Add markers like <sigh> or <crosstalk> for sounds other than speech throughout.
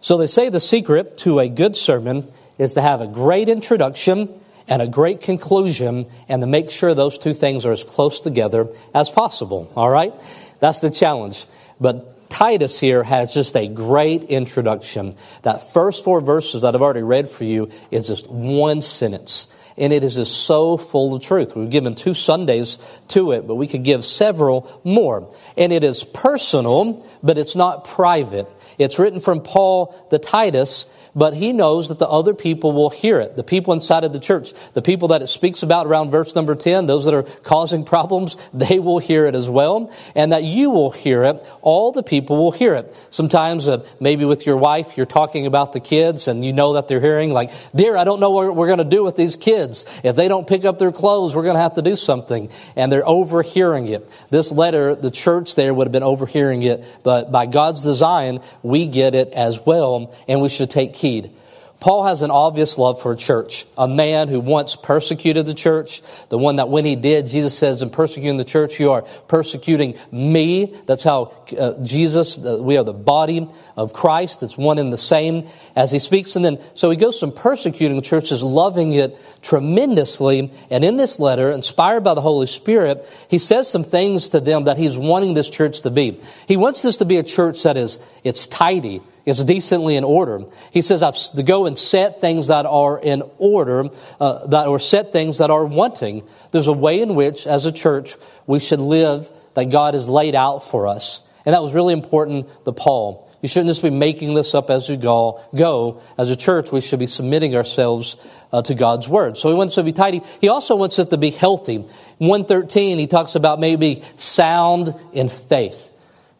So they say the secret to a good sermon is to have a great introduction and a great conclusion and to make sure those two things are as close together as possible. All right? That's the challenge. But Titus here has just a great introduction. That first four verses that I've already read for you is just one sentence. And it is just so full of truth. We've given two Sundays to it, but we could give several more. And it is personal, but it's not private. It's written from Paul to Titus, but he knows that the other people will hear it. The people inside of the church, the people that it speaks about around verse number 10, those that are causing problems, they will hear it as well. And that you will hear it. All the people will hear it. Sometimes, uh, maybe with your wife, you're talking about the kids and you know that they're hearing, like, dear, I don't know what we're going to do with these kids. If they don't pick up their clothes, we're going to have to do something. And they're overhearing it. This letter, the church there would have been overhearing it, but by God's design, we get it as well, and we should take heed. Paul has an obvious love for a church, a man who once persecuted the church, the one that when he did, Jesus says, in persecuting the church, you are persecuting me. That's how uh, Jesus, uh, we are the body of Christ. It's one and the same as he speaks. And then, so he goes from persecuting the church is loving it tremendously. And in this letter, inspired by the Holy Spirit, he says some things to them that he's wanting this church to be. He wants this to be a church that is, it's tidy. It's decently in order. He says, I've to go and set things that are in order, uh, that or set things that are wanting. There's a way in which, as a church, we should live that God has laid out for us. And that was really important to Paul. You shouldn't just be making this up as you go. go. As a church, we should be submitting ourselves uh, to God's word. So he wants to be tidy. He also wants it to be healthy. 113, he talks about maybe sound in faith.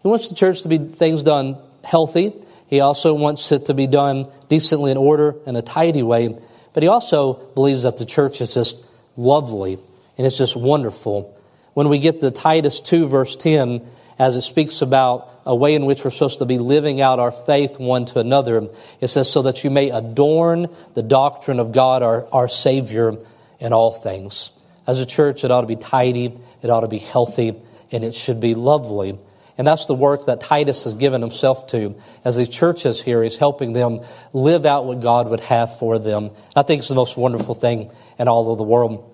He wants the church to be things done healthy he also wants it to be done decently in order in a tidy way. But he also believes that the church is just lovely and it's just wonderful. When we get to Titus 2, verse 10, as it speaks about a way in which we're supposed to be living out our faith one to another, it says, so that you may adorn the doctrine of God, our, our Savior, in all things. As a church, it ought to be tidy, it ought to be healthy, and it should be lovely. And that's the work that Titus has given himself to. As the churches here, he's helping them live out what God would have for them. I think it's the most wonderful thing in all of the world.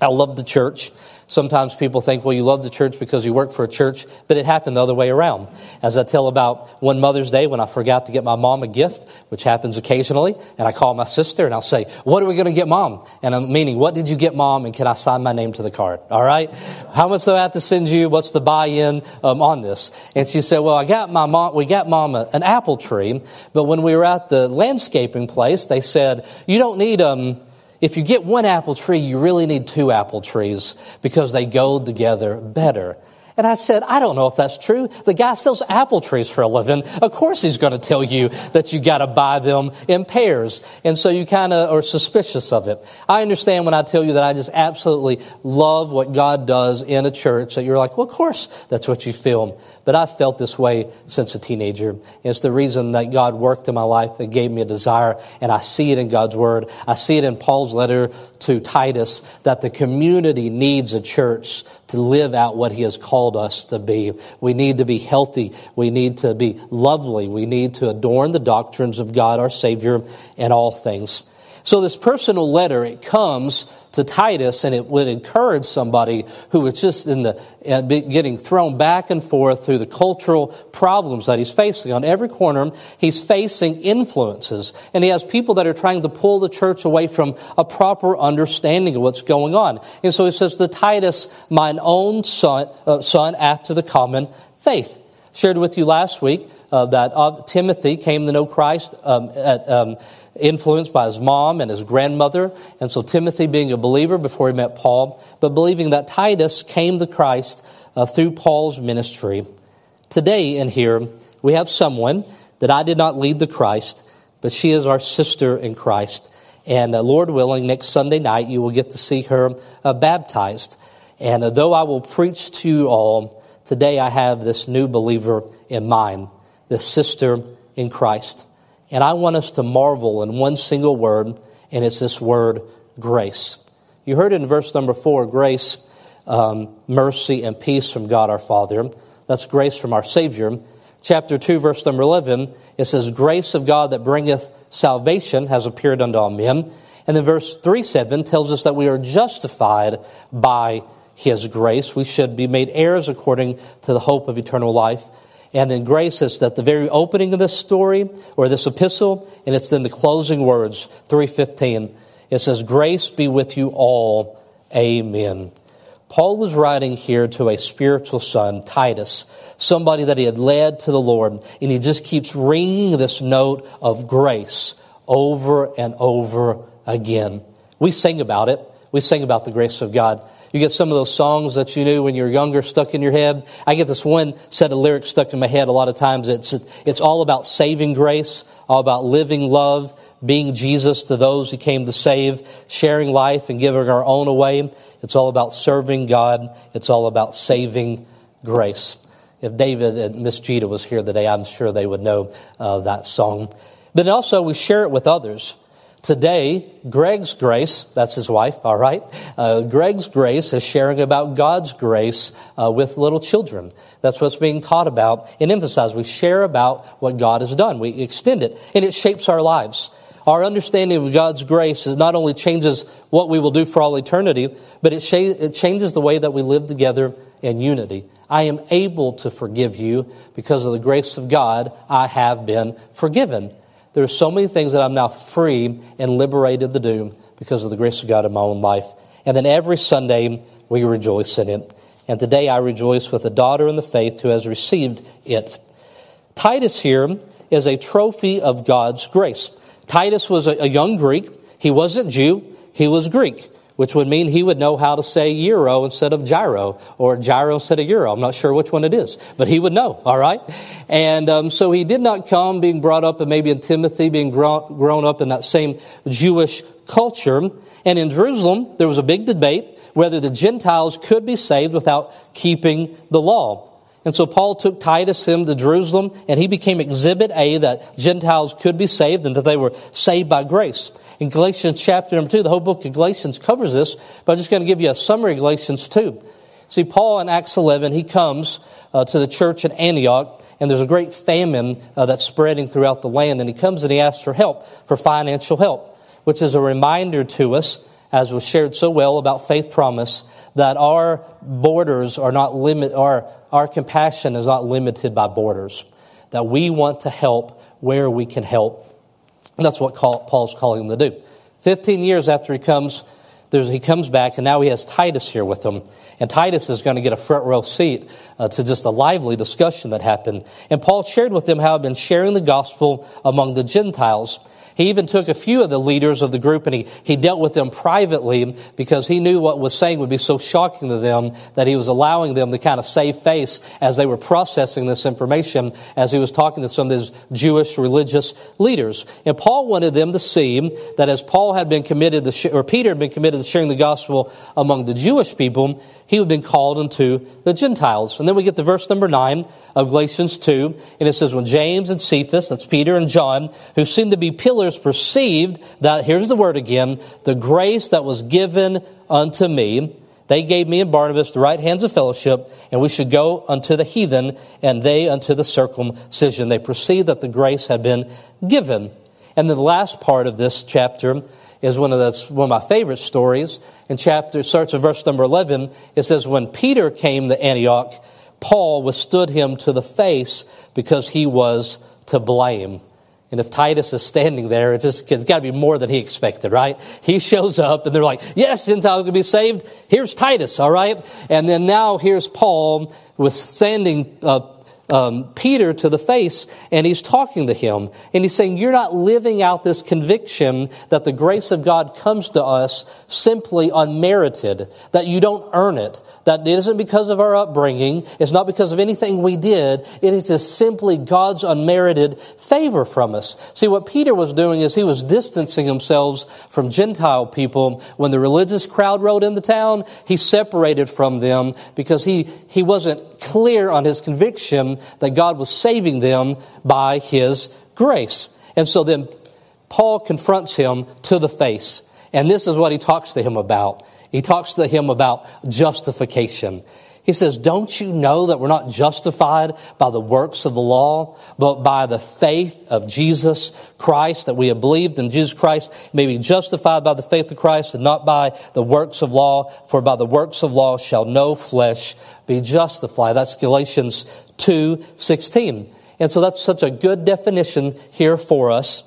I love the church. Sometimes people think, well, you love the church because you work for a church, but it happened the other way around. As I tell about one Mother's Day when I forgot to get my mom a gift, which happens occasionally, and I call my sister and I'll say, what are we going to get mom? And I'm meaning, what did you get mom? And can I sign my name to the card? All right. How much do I have to send you? What's the buy-in um, on this? And she said, well, I got my mom, we got mom a, an apple tree, but when we were at the landscaping place, they said, you don't need, um, if you get one apple tree, you really need two apple trees because they go together better. And I said, I don't know if that's true. The guy sells apple trees for a living. Of course he's going to tell you that you got to buy them in pairs. And so you kind of are suspicious of it. I understand when I tell you that I just absolutely love what God does in a church that you're like, well, of course that's what you feel. But I've felt this way since a teenager. It's the reason that God worked in my life that gave me a desire, and I see it in God's Word. I see it in Paul's letter to Titus that the community needs a church to live out what he has called us to be. We need to be healthy. We need to be lovely. We need to adorn the doctrines of God, our Savior, in all things. So this personal letter, it comes to Titus and it would encourage somebody who was just in the, uh, getting thrown back and forth through the cultural problems that he's facing. On every corner, he's facing influences and he has people that are trying to pull the church away from a proper understanding of what's going on. And so he says to Titus, mine own son, uh, son after the common faith. Shared with you last week uh, that uh, Timothy came to know Christ um, at, um, influenced by his mom and his grandmother. And so Timothy being a believer before he met Paul, but believing that Titus came to Christ uh, through Paul's ministry. Today in here, we have someone that I did not lead to Christ, but she is our sister in Christ. And uh, Lord willing, next Sunday night, you will get to see her uh, baptized. And uh, though I will preach to you all, today I have this new believer in mind, this sister in Christ. And I want us to marvel in one single word, and it's this word, grace. You heard in verse number four grace, um, mercy, and peace from God our Father. That's grace from our Savior. chapter 2, verse number 11, it says, Grace of God that bringeth salvation has appeared unto all men. And then verse 3 7 tells us that we are justified by his grace. We should be made heirs according to the hope of eternal life. And in grace is at the very opening of this story or this epistle, and it's in the closing words, 315. It says, Grace be with you all. Amen. Paul was writing here to a spiritual son, Titus, somebody that he had led to the Lord, and he just keeps ringing this note of grace over and over again. We sing about it. We sing about the grace of God. You get some of those songs that you knew when you were younger stuck in your head. I get this one set of lyrics stuck in my head a lot of times. It's, it's all about saving grace, all about living love, being Jesus to those he came to save, sharing life and giving our own away. It's all about serving God. It's all about saving grace. If David and Miss Gita was here today, I'm sure they would know uh, that song. But also, we share it with others. Today, Greg's Grace, that's his wife, all right? Uh, Greg's Grace is sharing about God's grace uh, with little children. That's what's being taught about and emphasized. We share about what God has done, we extend it, and it shapes our lives. Our understanding of God's grace not only changes what we will do for all eternity, but it, sh- it changes the way that we live together in unity. I am able to forgive you because of the grace of God. I have been forgiven. There are so many things that I'm now free and liberated to do because of the grace of God in my own life. And then every Sunday, we rejoice in it. And today I rejoice with a daughter in the faith who has received it. Titus here is a trophy of God's grace. Titus was a, young Greek. He wasn't Jew, he was Greek which would mean he would know how to say euro instead of gyro or gyro instead of euro. I'm not sure which one it is, but he would know, all right? And um, so he did not come being brought up and maybe in Timothy, being grown, grown up in that same Jewish culture. And in Jerusalem, there was a big debate whether the Gentiles could be saved without keeping the law. And so Paul took Titus him to Jerusalem, and he became exhibit A that Gentiles could be saved and that they were saved by grace. In Galatians chapter number 2, the whole book of Galatians covers this, but I'm just going to give you a summary of Galatians 2. See, Paul in Acts 11, he comes uh, to the church in Antioch, and there's a great famine uh, that's spreading throughout the land, and he comes and he asks for help, for financial help, which is a reminder to us, as was shared so well about faith promise, that our borders are not limit, our, our compassion is not limited by borders, that we want to help where we can help. And that's what Paul's calling them to do. 15 years after he comes, he comes back, and now he has Titus here with him. And Titus is going to get a front row seat uh, to just a lively discussion that happened. And Paul shared with them how he'd been sharing the gospel among the Gentiles he even took a few of the leaders of the group and he, he dealt with them privately because he knew what was saying would be so shocking to them that he was allowing them to kind of save face as they were processing this information as he was talking to some of these Jewish religious leaders. And Paul wanted them to see that as Paul had been committed to, or Peter had been committed to sharing the gospel among the Jewish people, he had been called unto the Gentiles. And then we get to verse number 9 of Galatians 2, and it says, When James and Cephas, that's Peter and John, who seemed to be pillars, perceived that, here's the word again, the grace that was given unto me, they gave me and Barnabas the right hands of fellowship, and we should go unto the heathen, and they unto the circumcision. They perceived that the grace had been given. And then the last part of this chapter is one of, the, one of my favorite stories. In chapter, starts at verse number 11. It says, When Peter came to Antioch, Paul withstood him to the face because he was to blame. And if Titus is standing there, it's, just, it's got to be more than he expected, right? He <laughs> shows up and they're like, yes, Gentiles can be saved. Here's Titus, all right? And then now here's Paul withstanding uh, um, Peter to the face and he's talking to him. And he's saying, You're not living out this conviction that the grace of God comes to us simply unmerited, that you don't earn it, that it isn't because of our upbringing, it's not because of anything we did, it is just simply God's unmerited favor from us. See, what Peter was doing is he was distancing himself from Gentile people. When the religious crowd rode into town, he separated from them because he, he wasn't clear on his conviction that God was saving them by his grace. And so then Paul confronts him to the face. And this is what he talks to him about. He talks to him about justification. He says, Don't you know that we're not justified by the works of the law, but by the faith of Jesus Christ, that we have believed in Jesus Christ, may be justified by the faith of Christ and not by the works of law, for by the works of law shall no flesh be justified. That's Galatians 2 16. And so that's such a good definition here for us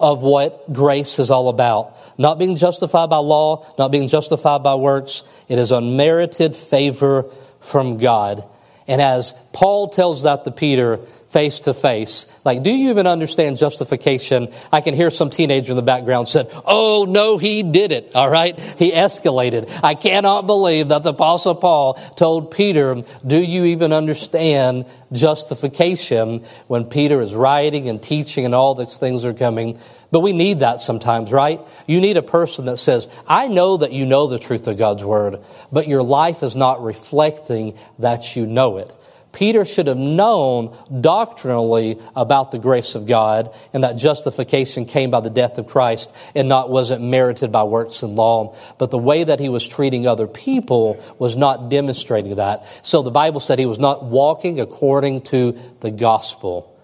of what grace is all about. Not being justified by law, not being justified by works. It is unmerited favor from God. And as Paul tells that to Peter face to face, like, do you even understand justification? I can hear some teenager in the background said, Oh, no, he did it. All right. He escalated. I cannot believe that the apostle Paul told Peter, do you even understand justification when Peter is writing and teaching and all these things are coming? But we need that sometimes, right? You need a person that says, I know that you know the truth of God's word, but your life is not reflecting that you know it. Peter should have known doctrinally about the grace of God and that justification came by the death of Christ and not wasn't merited by works and law. But the way that he was treating other people was not demonstrating that. So the Bible said he was not walking according to the gospel.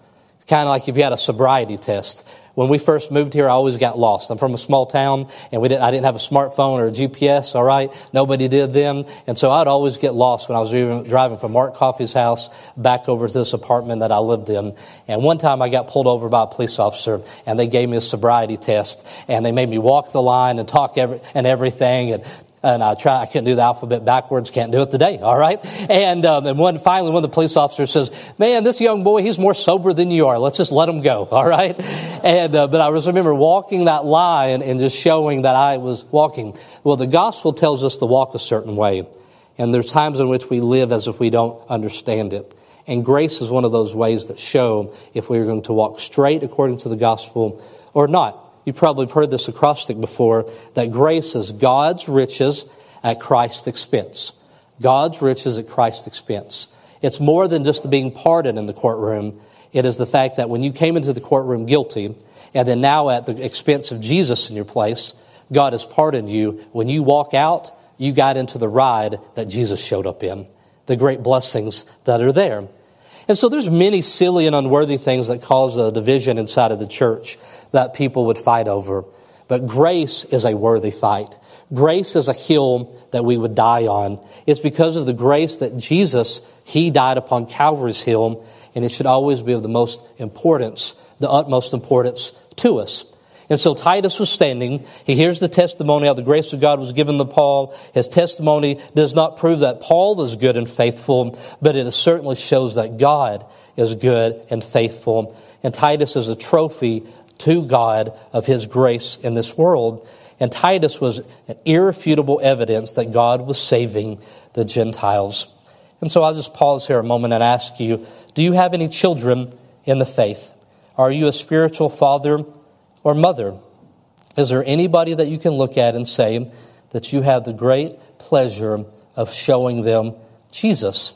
Kind of like if you had a sobriety test. When we first moved here, I always got lost. I'm from a small town, and we didn't, I didn't have a smartphone or a GPS, all right? Nobody did them. And so I'd always get lost when I was driving from Mark Coffey's house back over to this apartment that I lived in. And one time I got pulled over by a police officer, and they gave me a sobriety test, and they made me walk the line and talk every, and everything, and and I try, I couldn't do the alphabet backwards, can't do it today, all right? And, um, and when, finally, one of the police officers says, man, this young boy, he's more sober than you are. Let's just let him go, <laughs> all right? And, uh, but I remember walking that line and just showing that I was walking. Well, the gospel tells us to walk a certain way. And there's times in which we live as if we don't understand it. And grace is one of those ways that show if we're going to walk straight according to the gospel or not. You've probably heard this acrostic before that grace is God's riches at Christ's expense. God's riches at Christ's expense. It's more than just being pardoned in the courtroom. It is the fact that when you came into the courtroom guilty, and then now at the expense of Jesus in your place, God has pardoned you. When you walk out, you got into the ride that Jesus showed up in, the great blessings that are there. And so there's many silly and unworthy things that cause a division inside of the church that people would fight over. But grace is a worthy fight. Grace is a hill that we would die on. It's because of the grace that Jesus, He died upon Calvary's hill, and it should always be of the most importance, the utmost importance to us. And so Titus was standing. He hears the testimony how the grace of God was given to Paul. His testimony does not prove that Paul was good and faithful, but it certainly shows that God is good and faithful. And Titus is a trophy to God of his grace in this world. And Titus was an irrefutable evidence that God was saving the Gentiles. And so I'll just pause here a moment and ask you do you have any children in the faith? Are you a spiritual father or mother? Is there anybody that you can look at and say that you have the great pleasure of showing them Jesus?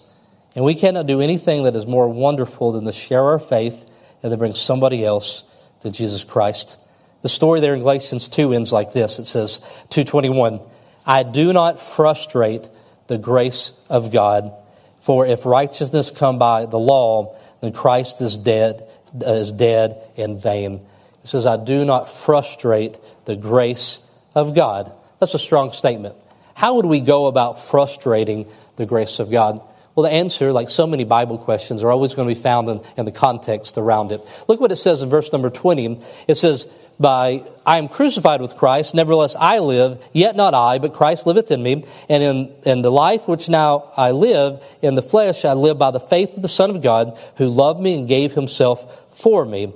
And we cannot do anything that is more wonderful than to share our faith and to bring somebody else to Jesus Christ. The story there in Galatians 2 ends like this. It says, 221, I do not frustrate the grace of God, for if righteousness come by the law, then Christ is dead, is dead in vain. It says, I do not frustrate the grace of God. That's a strong statement. How would we go about frustrating the grace of God? Well, the answer, like so many Bible questions, are always going to be found in, in the context around it. Look what it says in verse number 20. It says, by I am crucified with Christ, nevertheless I live, yet not I, but Christ liveth in me. And in, in the life which now I live in the flesh, I live by the faith of the Son of God, who loved me and gave himself for me.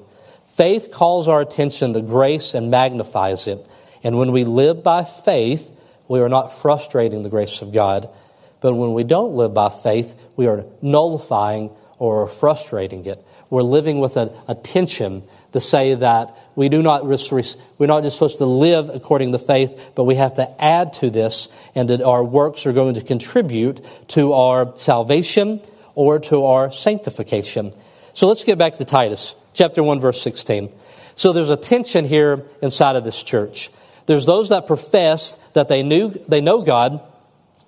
Faith calls our attention to grace and magnifies it. And when we live by faith, we are not frustrating the grace of God. But when we don't live by faith, we are nullifying or frustrating it. We're living with a, a tension to say that we do not we're not just supposed to live according to faith, but we have to add to this, and that our works are going to contribute to our salvation or to our sanctification. So let's get back to Titus chapter one, verse sixteen. So there's a tension here inside of this church. There's those that profess that they knew they know God,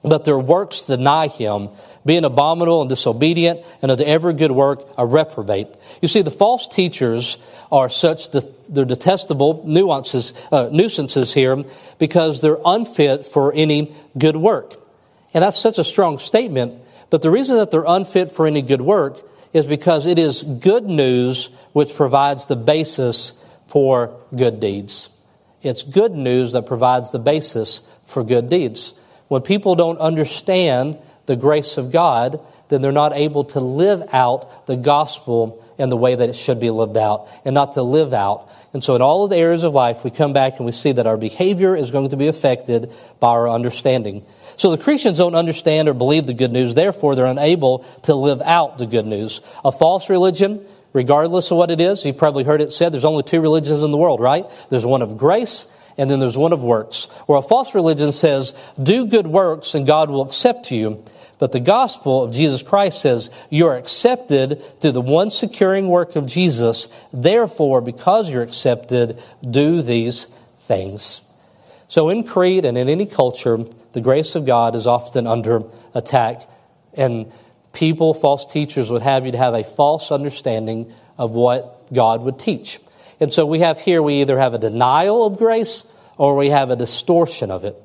but their works deny him, being abominable and disobedient, and unto every good work a reprobate. You see, the false teachers are such that they're detestable nuances, uh, nuisances here because they're unfit for any good work. And that's such a strong statement. But the reason that they're unfit for any good work is because it is good news which provides the basis for good deeds. It's good news that provides the basis for good deeds. When people don't understand the grace of God, then they're not able to live out the gospel in the way that it should be lived out and not to live out. And so, in all of the areas of life, we come back and we see that our behavior is going to be affected by our understanding. So, the Christians don't understand or believe the good news, therefore, they're unable to live out the good news. A false religion, regardless of what it is, you've probably heard it said there's only two religions in the world, right? There's one of grace and then there's one of works. Where a false religion says, do good works and God will accept you. But the gospel of Jesus Christ says, you're accepted through the one securing work of Jesus. Therefore, because you're accepted, do these things. So in Crete and in any culture, the grace of God is often under attack. And people, false teachers, would have you to have a false understanding of what God would teach. And so we have here, we either have a denial of grace or we have a distortion of it.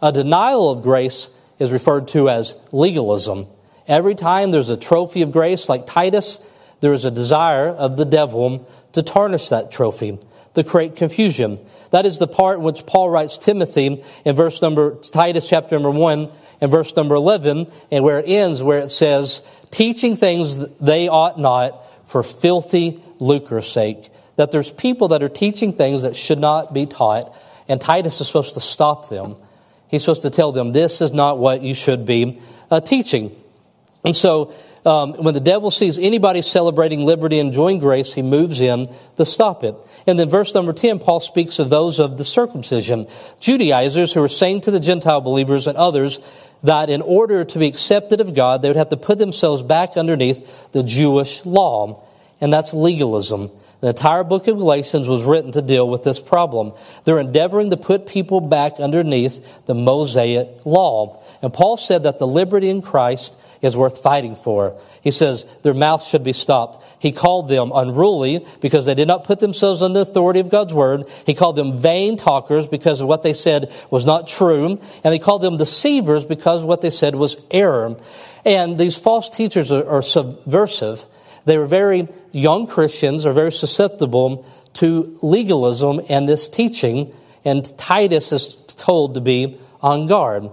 A denial of grace is referred to as legalism. Every time there's a trophy of grace like Titus, there is a desire of the devil to tarnish that trophy, to create confusion. That is the part which Paul writes Timothy in verse number, Titus chapter number 1 and verse number 11, and where it ends, where it says, teaching things they ought not for filthy lucre's sake that there's people that are teaching things that should not be taught, and Titus is supposed to stop them. He's supposed to tell them, this is not what you should be uh, teaching. And so, um, when the devil sees anybody celebrating liberty and enjoying grace, he moves in to stop it. And then, verse number 10, Paul speaks of those of the circumcision, Judaizers who are saying to the Gentile believers and others that in order to be accepted of God, they would have to put themselves back underneath the Jewish law, and that's legalism. The entire book of Galatians was written to deal with this problem. They're endeavoring to put people back underneath the Mosaic law. And Paul said that the liberty in Christ is worth fighting for. He says their mouths should be stopped. He called them unruly because they did not put themselves under the authority of God's word. He called them vain talkers because of what they said was not true. And he called them deceivers because what they said was error. And these false teachers are, are subversive. They were very young Christians, are very susceptible to legalism and this teaching, and Titus is told to be on guard.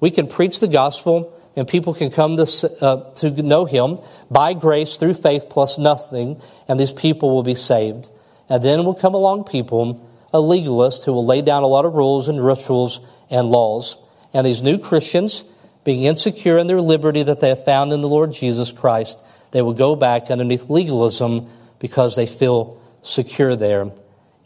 We can preach the gospel, and people can come to, uh, to know Him by grace through faith plus nothing, and these people will be saved. And then will come along people, a legalist, who will lay down a lot of rules and rituals and laws. And these new Christians, being insecure in their liberty that they have found in the Lord Jesus Christ, they will go back underneath legalism because they feel secure there.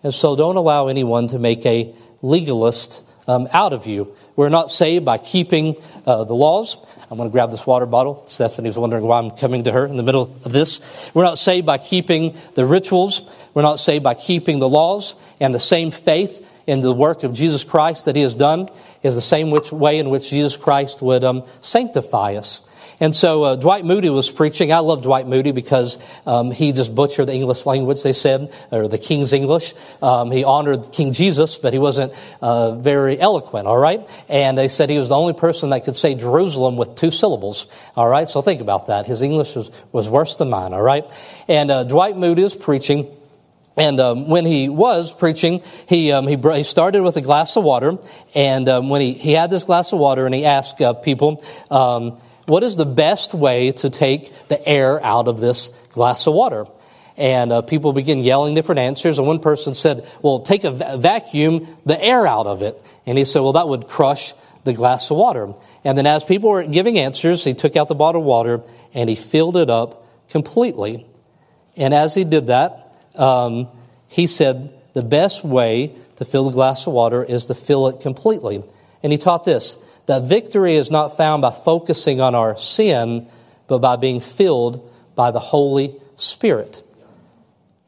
And so don't allow anyone to make a legalist um, out of you. We're not saved by keeping uh, the laws. I'm going to grab this water bottle. Stephanie's wondering why I'm coming to her in the middle of this. We're not saved by keeping the rituals. We're not saved by keeping the laws and the same faith in the work of Jesus Christ that He has done is the same which way in which Jesus Christ would um, sanctify us. And so uh, Dwight Moody was preaching. I love Dwight Moody because um, he just butchered the English language, they said, or the King's English. Um, he honored King Jesus, but he wasn't uh, very eloquent, all right? And they said he was the only person that could say Jerusalem with two syllables, all right? So think about that. His English was, was worse than mine, all right? And uh, Dwight Moody was preaching. And um, when he was preaching, he, um, he, he, started with a glass of water. And um, when he, he had this glass of water, and he asked uh, people, um, what is the best way to take the air out of this glass of water? And uh, people begin yelling different answers. And one person said, Well, take a va- vacuum the air out of it. And he said, Well, that would crush the glass of water. And then as people were giving answers, he took out the bottle of water and he filled it up completely. And as he did that, um, he said, The best way to fill the glass of water is to fill it completely. And he taught this that victory is not found by focusing on our sin, but by being filled by the Holy Spirit.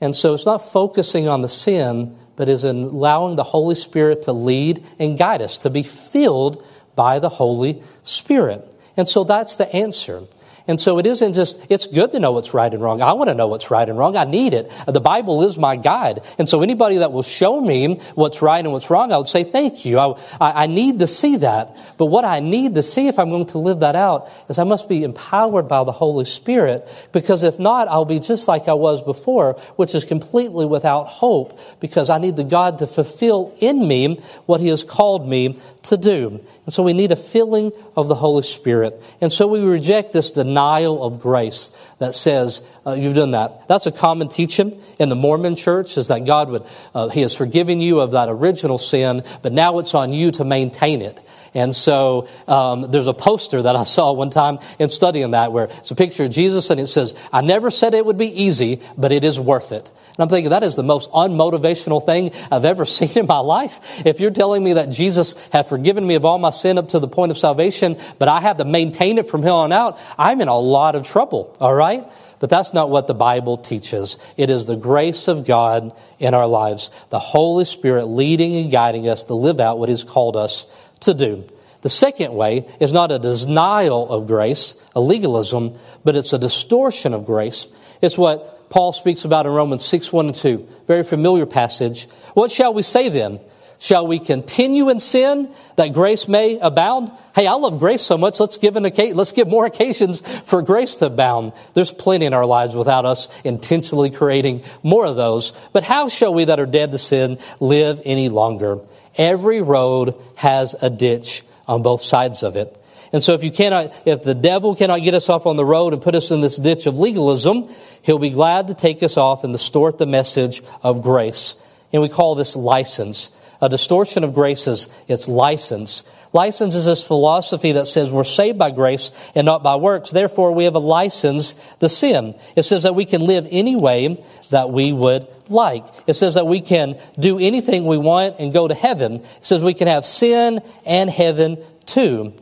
And so it's not focusing on the sin, but is in allowing the Holy Spirit to lead and guide us, to be filled by the Holy Spirit. And so that's the answer. And so it isn't just, it's good to know what's right and wrong. I want to know what's right and wrong. I need it. The Bible is my guide. And so anybody that will show me what's right and what's wrong, I would say, thank you. I, I, need to see that. But what I need to see if I'm going to live that out is I must be empowered by the Holy Spirit. Because if not, I'll be just like I was before, which is completely without hope because I need the God to fulfill in me what He has called me to do. And so we need a filling of the Holy Spirit. And so we reject this denial of grace that says, uh, you've done that. That's a common teaching in the Mormon church is that God would, uh, He has forgiven you of that original sin, but now it's on you to maintain it. And so um, there's a poster that I <laughs> saw one time in studying that where it's a picture of Jesus and it says, I never said it would be easy, but it is worth it. And I'm thinking that is the most unmotivational thing I've ever <laughs> seen in my life. If you're telling me that Jesus had forgiven me of all my sin up to the point of salvation, but I have to maintain it from here on out, I'm in a lot of trouble, all right? But that's not what the Bible teaches. It is the grace of God in our lives, the Holy Spirit leading and guiding us to live out what He's called us to do. The second way is not a denial of grace, a legalism, but it's a distortion of grace. It's what Paul speaks about in Romans 6 1 and 2. Very familiar passage. What shall we say then? Shall we continue in sin that grace may abound? Hey, I love grace so much. Let's give an occasion, let's give more <laughs> occasions for grace to abound. There's plenty in our lives without us intentionally creating more of those. But how shall we that are dead to sin live any longer? Every road has a ditch on both sides of it. And so if you cannot, if the devil cannot get us off on the road and put us in this ditch of legalism, he'll be glad to take us off and distort the message of grace. And we call this license. A distortion of grace is its license. License is this philosophy that says we're saved by grace and not by works. Therefore, we have a license to sin. It says that we can live any way that we would like. It says that we can do anything we want and go to heaven. It says we can have sin and heaven too.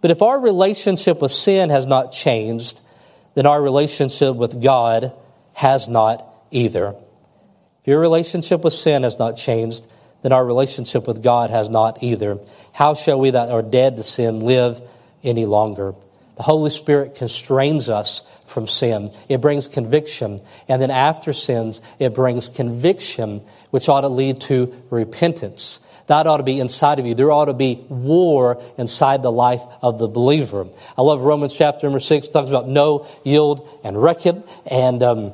But if our relationship with sin has not changed, then our relationship with God has not either. If your relationship with sin has not changed, then our relationship with God has not either. How shall we that are dead to sin live any longer? The Holy Spirit constrains us from sin. It brings conviction. And then after sins, it brings conviction, which ought to lead to repentance. That ought to be inside of you. There ought to be war inside the life of the believer. I love Romans chapter number six. It talks about no, yield, and reckon. And um,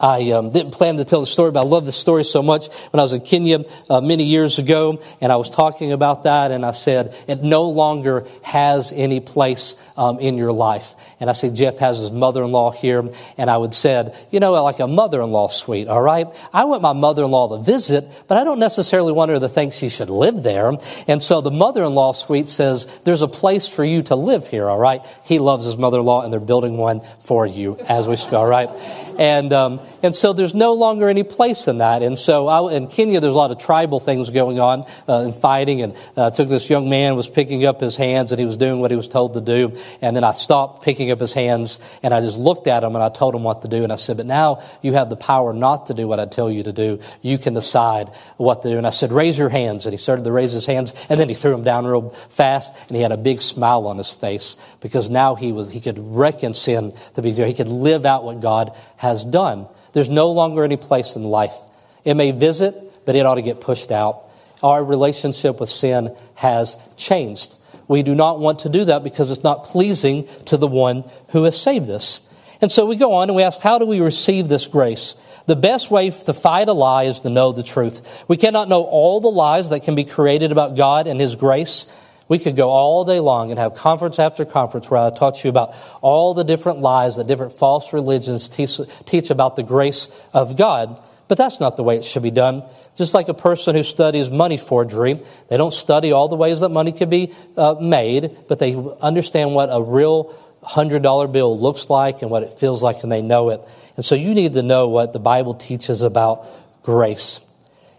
I um, didn't plan to tell the story, but I love the story so much. When I was in Kenya uh, many years ago, and I was talking about that, and I said, it no longer has any place um, in your life. And I said, Jeff has his mother in law here, and I would said, you know, like a mother in law suite, all right? I want my mother in law to visit, but I don't necessarily want her to think she should live there. And so the mother in law suite says, there's a place for you to live here, all right? He loves his mother in law, and they're building one for you as we speak, all right? And, um, and so there's no longer any place in that. And so I, in Kenya, there's a lot of tribal things going on uh, and fighting. And uh, took this young man was picking up his hands and he was doing what he was told to do. And then I stopped picking up his hands and I just looked at him and I told him what to do. And I said, but now you have the power not to do what I tell you to do. You can decide what to do. And I said, raise your hands. And he started to raise his hands and then he threw them down real fast and he had a big smile on his face because now he was, he could reckon sin to be there. He could live out what God has has done. There's no longer any place in life. It may visit, but it ought to get pushed out. Our relationship with sin has changed. We do not want to do that because it's not pleasing to the one who has saved us. And so we go on and we ask, how do we receive this grace? The best way to fight a lie is to know the truth. We cannot know all the lies that can be created about God and His grace. We could go all day long and have conference after conference where I taught you about all the different lies that different false religions teach, teach about the grace of God. But that's not the way it should be done. Just like a person who studies money forgery, they don't study all the ways that money can be uh, made, but they understand what a real $100 bill looks like and what it feels like, and they know it. And so you need to know what the Bible teaches about grace.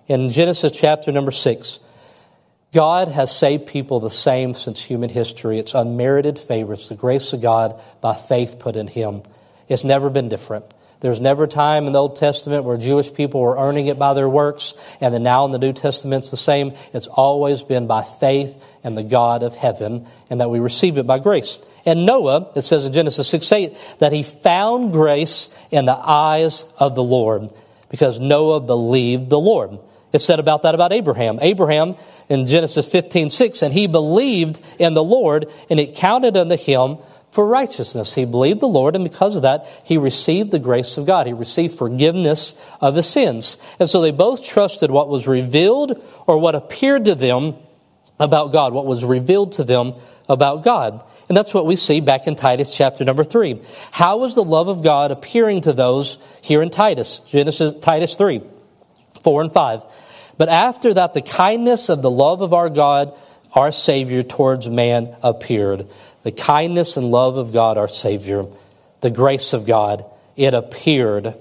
In Genesis chapter number 6, God has saved people the same since human history. It's unmerited favor. It's the grace of God by faith put in Him. It's never been different. There's never a time in the Old Testament where Jewish people were earning it by their works, and then now in the New Testament it's the same. It's always been by faith and the God of heaven, and that we receive it by grace. And Noah, it says in Genesis 6 8, that he found grace in the eyes of the Lord, because Noah believed the Lord. It's said about that about Abraham. Abraham in Genesis 15 6, and he believed in the Lord, and it counted unto him for righteousness. He believed the Lord, and because of that, he received the grace of God. He received forgiveness of his sins. And so they both trusted what was revealed or what appeared to them about God, what was revealed to them about God. And that's what we see back in Titus chapter number 3. How is the love of God appearing to those here in Titus? Genesis Titus 3, 4 and 5. But after that the kindness of the love of our God, our Savior towards man appeared the kindness and love of God our Savior, the grace of God, it appeared,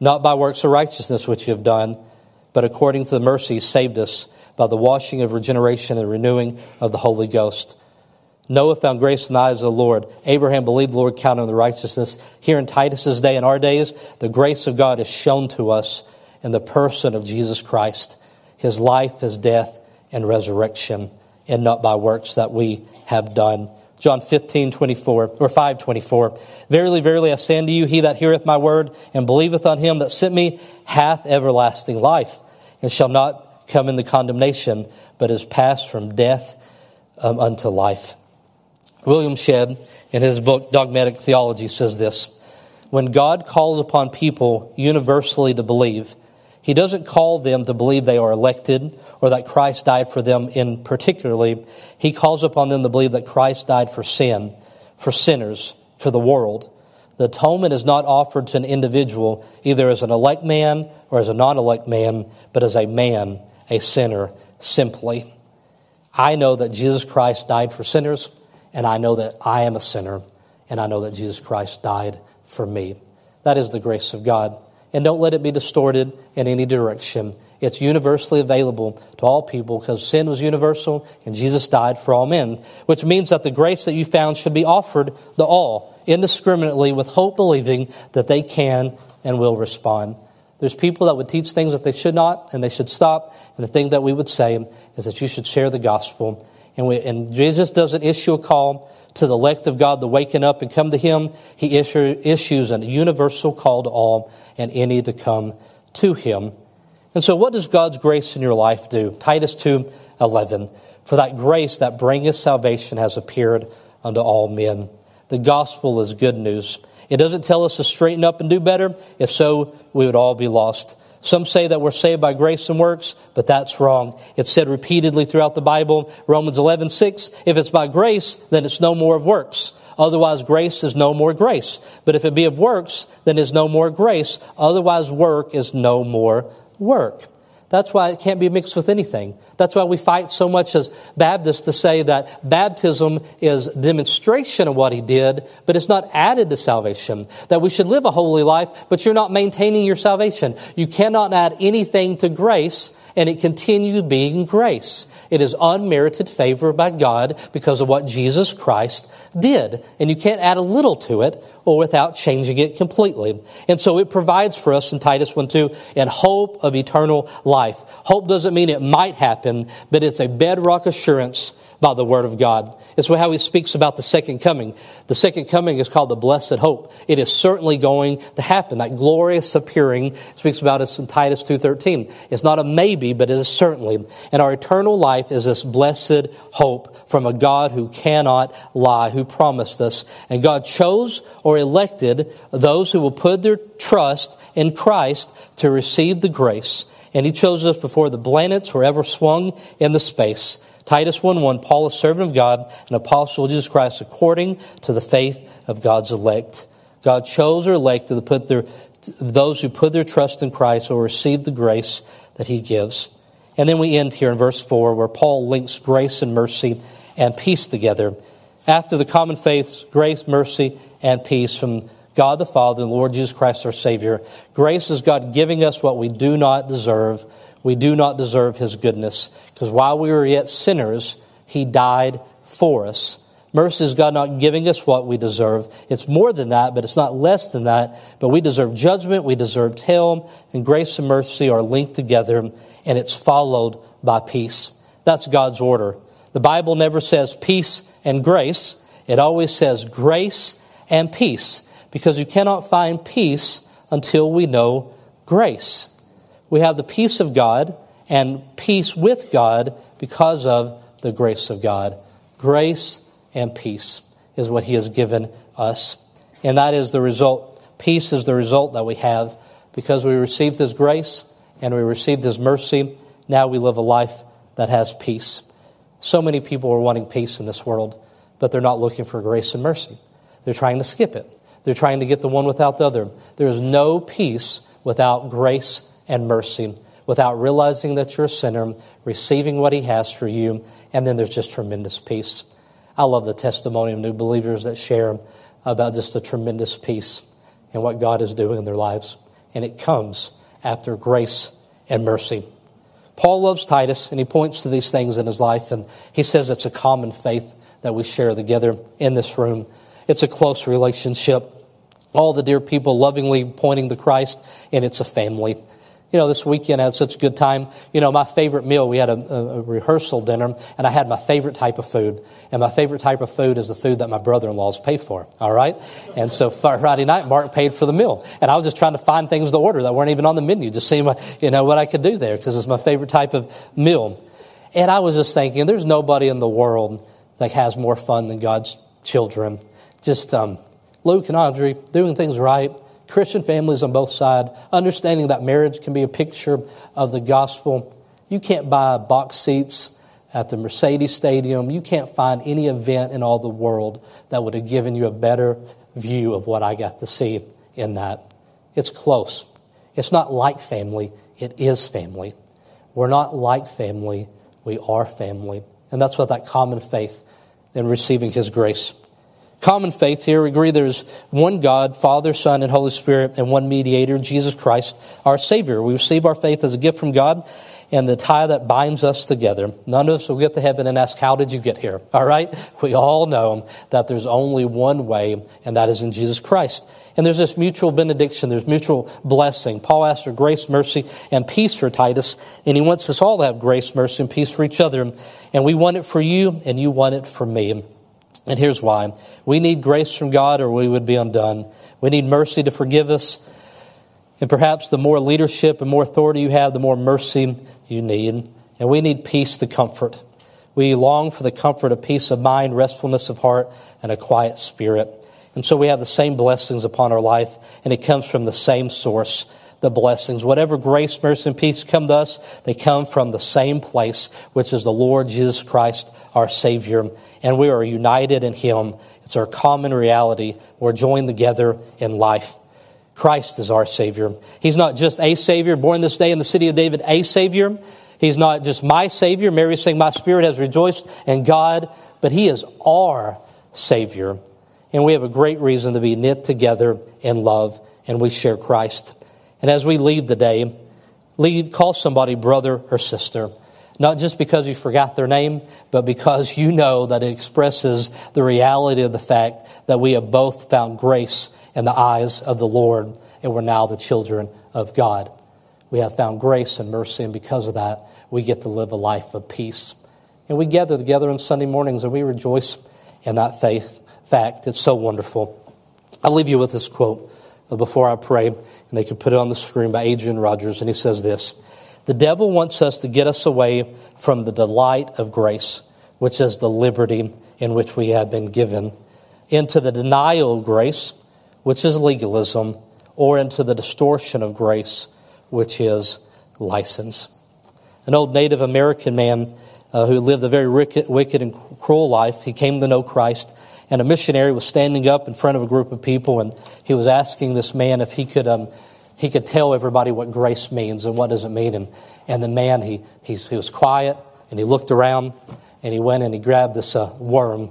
not by works of righteousness which you have done, but according to the mercy saved us by the washing of regeneration and renewing of the Holy Ghost. Noah found grace in the eyes of the Lord. Abraham believed the Lord counted on the righteousness. Here in Titus's day, in our days, the grace of God is shown to us in the person of Jesus Christ, his life, his death, and resurrection, and not by works that we have done. John 15, 24, or 5, 24. Verily, verily, I say unto you, he that heareth my word and believeth on him that sent me hath everlasting life, and shall not come into condemnation, but is passed from death um, unto life. William Shedd, in his book Dogmatic Theology, says this When God calls upon people universally to believe, he doesn't call them to believe they are elected or that Christ died for them in particularly. He calls upon them to believe that Christ died for sin, for sinners, for the world. The atonement is not offered to an individual either as an elect man or as a non elect man, but as a man, a sinner, simply. I know that Jesus Christ died for sinners, and I know that I am a sinner, and I know that Jesus Christ died for me. That is the grace of God and don't let it be distorted in any direction. It's universally available to all people because sin was universal and Jesus died for all men, which means that the grace that you found should be offered to all indiscriminately with hope believing that they can and will respond. There's people that would teach things that they should not and they should stop. And the thing that we would say is that you should share the gospel. And, we, and Jesus doesn't issue a call to the elect of God to waken up and come to Him. He issue, issues a universal call to all and any to come to Him. And so, what does God's grace in your life do? Titus 2 11. For that grace that bringeth salvation has appeared unto all men. The gospel is good news. It doesn't tell us to straighten up and do better. If so, we would all be lost. Some say that we're saved by grace and works, but that's wrong. It's said repeatedly throughout the Bible. Romans 11, 6, if it's by grace, then it's no more of works. Otherwise, grace is no more grace. But if it be of works, then is no more grace. Otherwise, work is no more work. That's why it can't be mixed with anything. That's why we fight so much as Baptists to say that baptism is demonstration of what he did, but it's not added to salvation. That we should live a holy life, but you're not maintaining your salvation. You cannot add anything to grace and it continued being grace. It is unmerited favor by God because of what Jesus Christ did. And you can't add a little to it or without changing it completely. And so it provides for us in Titus 1 2 and hope of eternal life. Hope doesn't mean it might happen, but it's a bedrock assurance by the Word of God. It's how he speaks about the second coming. The second coming is called the blessed hope. It is certainly going to happen. That glorious appearing speaks about us in Titus 2.13. It's not a maybe, but it is certainly. And our eternal life is this blessed hope from a God who cannot lie, who promised us. And God chose or elected those who will put their trust in Christ to receive the grace. And he chose us before the planets were ever swung in the space. Titus 1 1, Paul, a servant of God, an apostle of Jesus Christ, according to the faith of God's elect. God chose or elect to put their, those who put their trust in Christ will receive the grace that he gives. And then we end here in verse 4, where Paul links grace and mercy and peace together. After the common faiths, grace, mercy, and peace from God the Father and Lord Jesus Christ our Savior. Grace is God giving us what we do not deserve we do not deserve his goodness. Because while we were yet sinners, he died for us. Mercy is God not giving us what we deserve. It's more than that, but it's not less than that. But we deserve judgment, we deserve hell, and grace and mercy are linked together, and it's followed by peace. That's God's order. The Bible never says peace and grace, it always says grace and peace, because you cannot find peace until we know grace. We have the peace of God and peace with God because of the grace of God. Grace and peace is what He has given us. And that is the result. Peace is the result that we have because we received His grace and we received His mercy. Now we live a life that has peace. So many people are wanting peace in this world, but they're not looking for grace and mercy. They're trying to skip it. They're trying to get the one without the other. There is no peace without grace and mercy, without realizing that you're a sinner, receiving what He has for you, and then there's just tremendous peace. I love the testimony of new believers that share about just the tremendous peace and what God is doing in their lives. And it comes after grace and mercy. Paul loves Titus, and he points to these things in his life, and he says it's a common faith that we share together in this room. It's a close relationship. All the dear people lovingly pointing to Christ, and it's a family you know, this weekend I had such a good time. You know, my favorite meal, we had a, a, rehearsal dinner, and I had my favorite type of food. And my favorite type of food is the food that my brother in laws pay for, all right? And so <laughs> Friday night, Mark paid for the meal. And I was just trying to find things to order that weren't even on the menu, just seeing, what, you know, what I could do there, because it's my favorite type of meal. And I was just thinking, there's nobody in the world that has more fun than God's children. Just um, Luke and Audrey doing things right Christian families on both sides, understanding that marriage can be a picture of the gospel. You can't buy box seats at the Mercedes Stadium. You can't find any event in all the world that would have given you a better view of what I got to see in that. It's close. It's not like family, it is family. We're not like family, we are family. And that's what that common faith in receiving His grace Common faith here, we agree there's one God, Father, Son, and Holy Spirit, and one mediator, Jesus Christ, our Savior. We receive our faith as a gift from God and the tie that binds us together. None of us will get to heaven and ask, How did you get here? All right? We all know that there's only one way, and that is in Jesus Christ. And there's this mutual benediction, there's mutual blessing. Paul asks for grace, mercy, and peace for Titus, and he wants us all to have grace, mercy, and peace for each other. And we want it for you, and you want it for me. And here's why we need grace from God or we would be undone. We need mercy to forgive us. And perhaps the more leadership and more authority you have, the more mercy you need. And we need peace to comfort. We long for the comfort of peace of mind, restfulness of heart, and a quiet spirit. And so we have the same blessings upon our life, and it comes from the same source the blessings. Whatever grace, mercy, and peace come to us, they come from the same place, which is the Lord Jesus Christ, our Savior. And we are united in Him. It's our common reality. We're joined together in life. Christ is our Savior. He's not just a Savior, born this day in the city of David, a Savior. He's not just my Savior. Mary saying, My spirit has rejoiced in God, but He is our Savior. And we have a great reason to be knit together in love, and we share Christ. And as we leave the day, leave, call somebody brother or sister. Not just because you forgot their name, but because you know that it expresses the reality of the fact that we have both found grace in the eyes of the Lord, and we're now the children of God. We have found grace and mercy, and because of that, we get to live a life of peace. And we gather together on Sunday mornings and we rejoice in that faith fact. It's so wonderful. I'll leave you with this quote before I pray, and they can put it on the screen by Adrian Rogers, and he says this The devil wants us to get us away from the delight of grace, which is the liberty in which we have been given, into the denial of grace, which is legalism, or into the distortion of grace, which is license. An old Native American man uh, who lived a very wicked, wicked and cruel life, he came to know Christ and a missionary was standing up in front of a group of people, and he was asking this man if he could, um, he could tell everybody what grace means and what does it mean. And, and the man, he, he, he was quiet, and he looked around, and he went and he grabbed this uh, worm,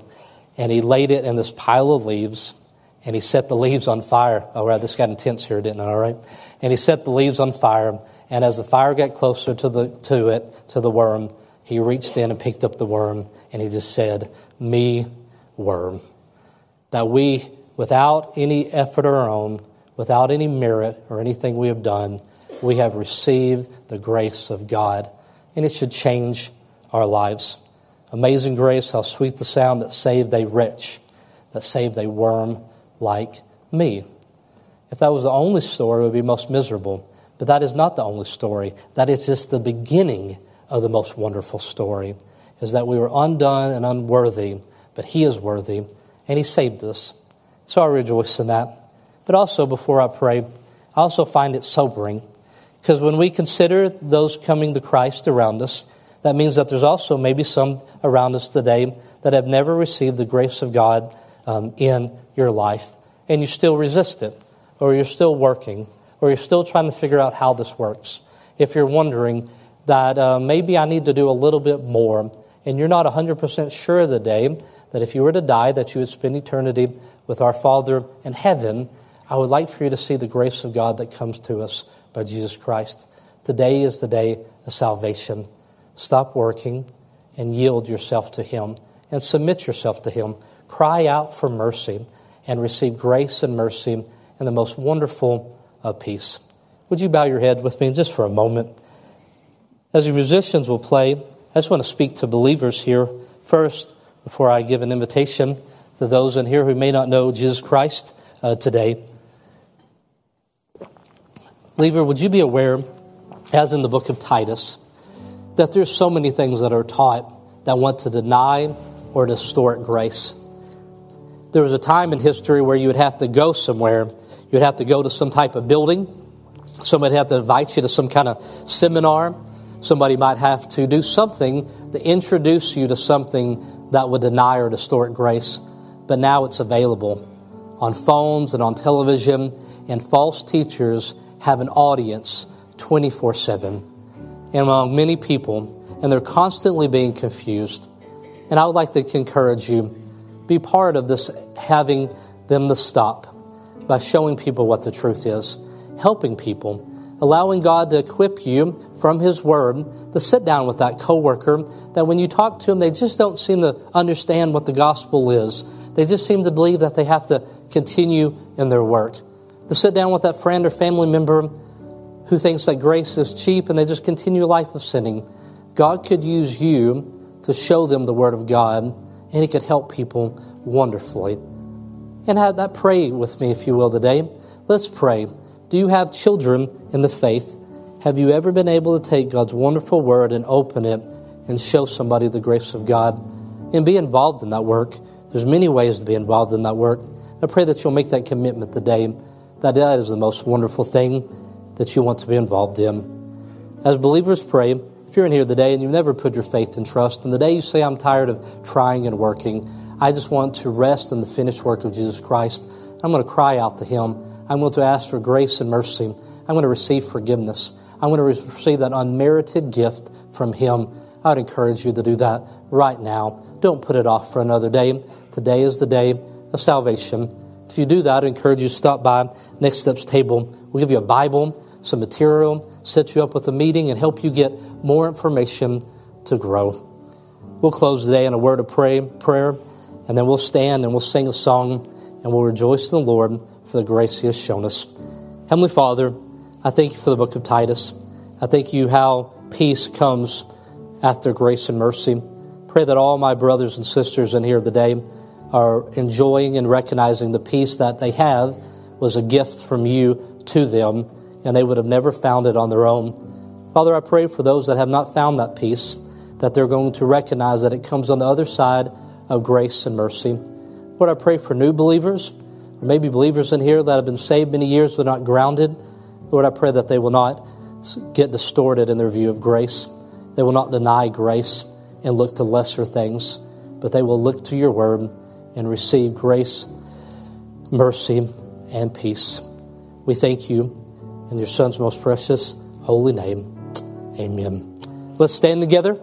and he laid it in this pile of leaves, and he set the leaves on fire. Oh, right, this got intense here, didn't it? All right. And he set the leaves on fire, and as the fire got closer to, the, to it, to the worm, he reached in and picked up the worm, and he just said, Me were. That we, without any effort of our own, without any merit or anything we have done, we have received the grace of God. And it should change our lives. Amazing grace, how sweet the sound that saved a wretch, that saved a worm like me. If that was the only story, it would be most miserable. But that is not the only story. That is just the beginning of the most wonderful story, is that we were undone and unworthy, but He is worthy, and He saved us. So I rejoice in that. But also, before I pray, I also find it sobering, because when we consider those coming to Christ around us, that means that there's also maybe some around us today that have never received the grace of God um, in your life, and you still resist it or you're still working, or you're still trying to figure out how this works, if you're wondering that uh, maybe I need to do a little bit more, and you're not 100% sure the day that if you were to die, that you would spend eternity with our Father in heaven, I would like for you to see the grace of God that comes to us by Jesus Christ. Today is the day of salvation. Stop working and yield yourself to Him and submit yourself to Him. Cry out for mercy and receive grace and mercy and the most wonderful of peace. Would you bow your head with me just for a moment? As the musicians will play, I just want to speak to believers here first before I give an invitation to those in here who may not know Jesus Christ uh, today. Believer, would you be aware, as in the book of Titus, that there's so many things that are taught that want to deny or distort grace? There was a time in history where you would have to go somewhere You'd have to go to some type of building. Somebody have to invite you to some kind of seminar. Somebody might have to do something to introduce you to something that would deny or distort grace. But now it's available on phones and on television, and false teachers have an audience 24 7 and among many people, and they're constantly being confused. And I would like to encourage you be part of this having them to stop by showing people what the truth is, helping people, allowing God to equip you from His Word to sit down with that coworker that when you talk to them, they just don't seem to understand what the gospel is. They just seem to believe that they have to continue in their work. To sit down with that friend or family member who thinks that grace is cheap and they just continue a life of sinning. God could use you to show them the Word of God, and He could help people wonderfully and have that pray with me, if you will, today. Let's pray. Do you have children in the faith? Have you ever been able to take God's wonderful word and open it and show somebody the grace of God and be involved in that work? There's many ways to be involved in that work. I pray that you'll make that commitment today, that that is the most wonderful thing that you want to be involved in. As believers pray, if you're in here today and you've never put your faith and trust, and the day you say, I'm tired of trying and working, I just want to rest in the finished work of Jesus Christ. I'm going to cry out to Him. I'm going to ask for grace and mercy. I'm going to receive forgiveness. I'm going to receive that unmerited gift from Him. I'd encourage you to do that right now. Don't put it off for another day. Today is the day of salvation. If you do that, I encourage you to stop by Next Steps table. We'll give you a Bible, some material, set you up with a meeting, and help you get more information to grow. We'll close today in a word of pray, prayer. And then we'll stand and we'll sing a song and we'll rejoice in the Lord for the grace He has shown us. Heavenly Father, I thank you for the book of Titus. I thank you how peace comes after grace and mercy. Pray that all my brothers and sisters in here today are enjoying and recognizing the peace that they have was a gift from you to them, and they would have never found it on their own. Father, I pray for those that have not found that peace, that they're going to recognize that it comes on the other side of grace and mercy. Lord, I pray for new believers, or maybe believers in here that have been saved many years but not grounded. Lord, I pray that they will not get distorted in their view of grace. They will not deny grace and look to lesser things, but they will look to your word and receive grace, mercy, and peace. We thank you in your Son's most precious, holy name. Amen. Let's stand together.